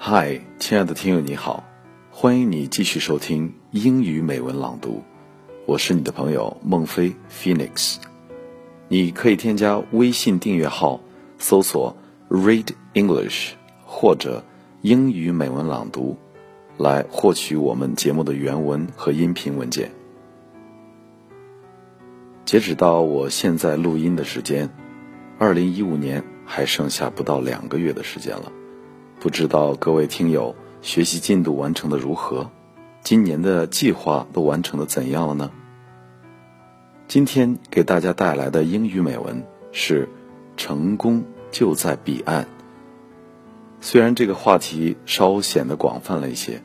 嗨，亲爱的听友，你好，欢迎你继续收听英语美文朗读，我是你的朋友孟非 Phoenix。你可以添加微信订阅号，搜索 “Read English” 或者“英语美文朗读”，来获取我们节目的原文和音频文件。截止到我现在录音的时间，二零一五年还剩下不到两个月的时间了。不知道各位听友学习进度完成的如何？今年的计划都完成的怎样了呢？今天给大家带来的英语美文是“成功就在彼岸”。虽然这个话题稍显得广泛了一些，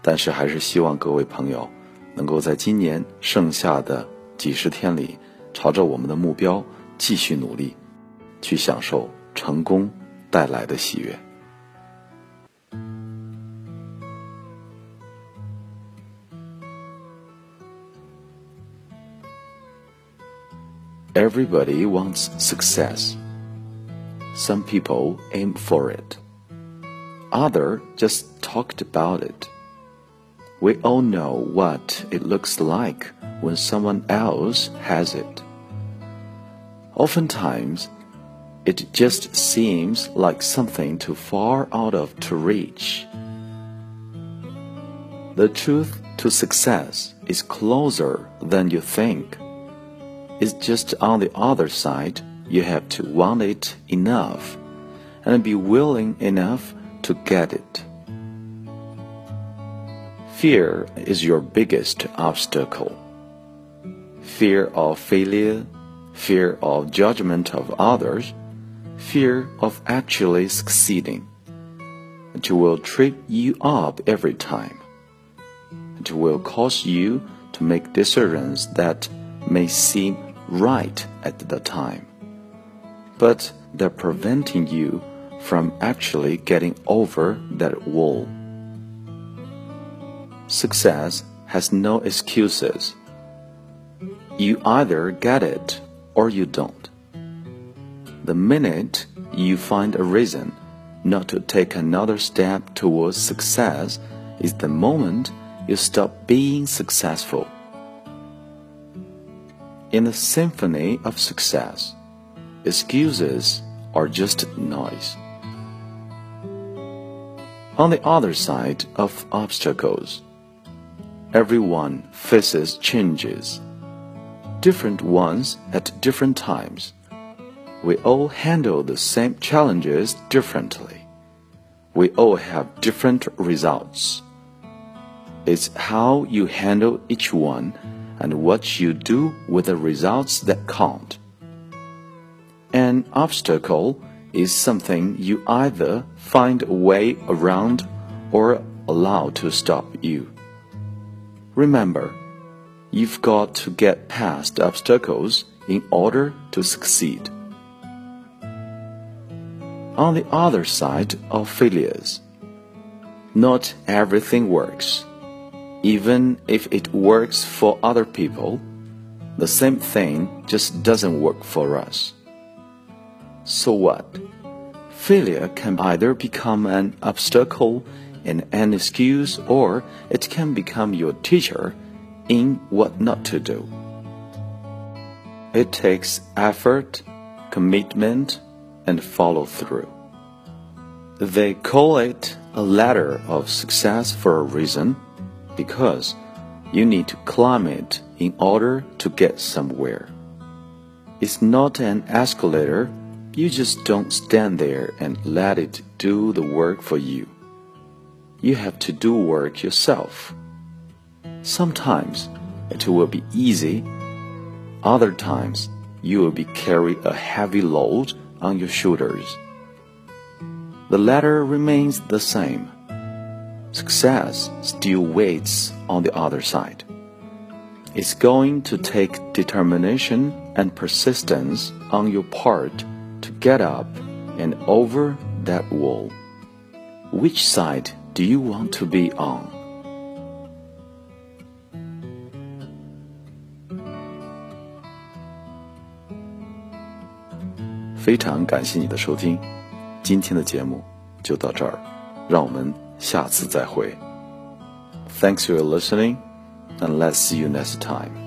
但是还是希望各位朋友能够在今年剩下的几十天里，朝着我们的目标继续努力，去享受成功带来的喜悦。Everybody wants success. Some people aim for it. Others just talked about it. We all know what it looks like when someone else has it. Oftentimes, it just seems like something too far out of to reach. The truth to success is closer than you think. It's just on the other side, you have to want it enough and be willing enough to get it. Fear is your biggest obstacle. Fear of failure, fear of judgment of others, fear of actually succeeding. It will trip you up every time. It will cause you to make decisions that may seem right at the time, but they're preventing you from actually getting over that wall. Success has no excuses. You either get it or you don't. The minute you find a reason not to take another step towards success is the moment you stop being successful in the symphony of success. Excuses are just noise. On the other side of obstacles, everyone faces changes, different ones at different times. We all handle the same challenges differently. We all have different results. It's how you handle each one and what you do with the results that count. An obstacle is something you either find a way around or allow to stop you. Remember, you've got to get past obstacles in order to succeed. On the other side of failures, not everything works even if it works for other people, the same thing just doesn't work for us. So what? Failure can either become an obstacle and an excuse, or it can become your teacher in what not to do. It takes effort, commitment, and follow through. They call it a ladder of success for a reason because you need to climb it in order to get somewhere. It's not an escalator, you just don't stand there and let it do the work for you. You have to do work yourself. Sometimes it will be easy, other times you will be carrying a heavy load on your shoulders. The latter remains the same success still waits on the other side. It's going to take determination and persistence on your part to get up and over that wall. Which side do you want to be on? 非常感谢你的收听，今天的节目就到这儿。 让我们 下次再会。Thanks for listening, and let's see you next time.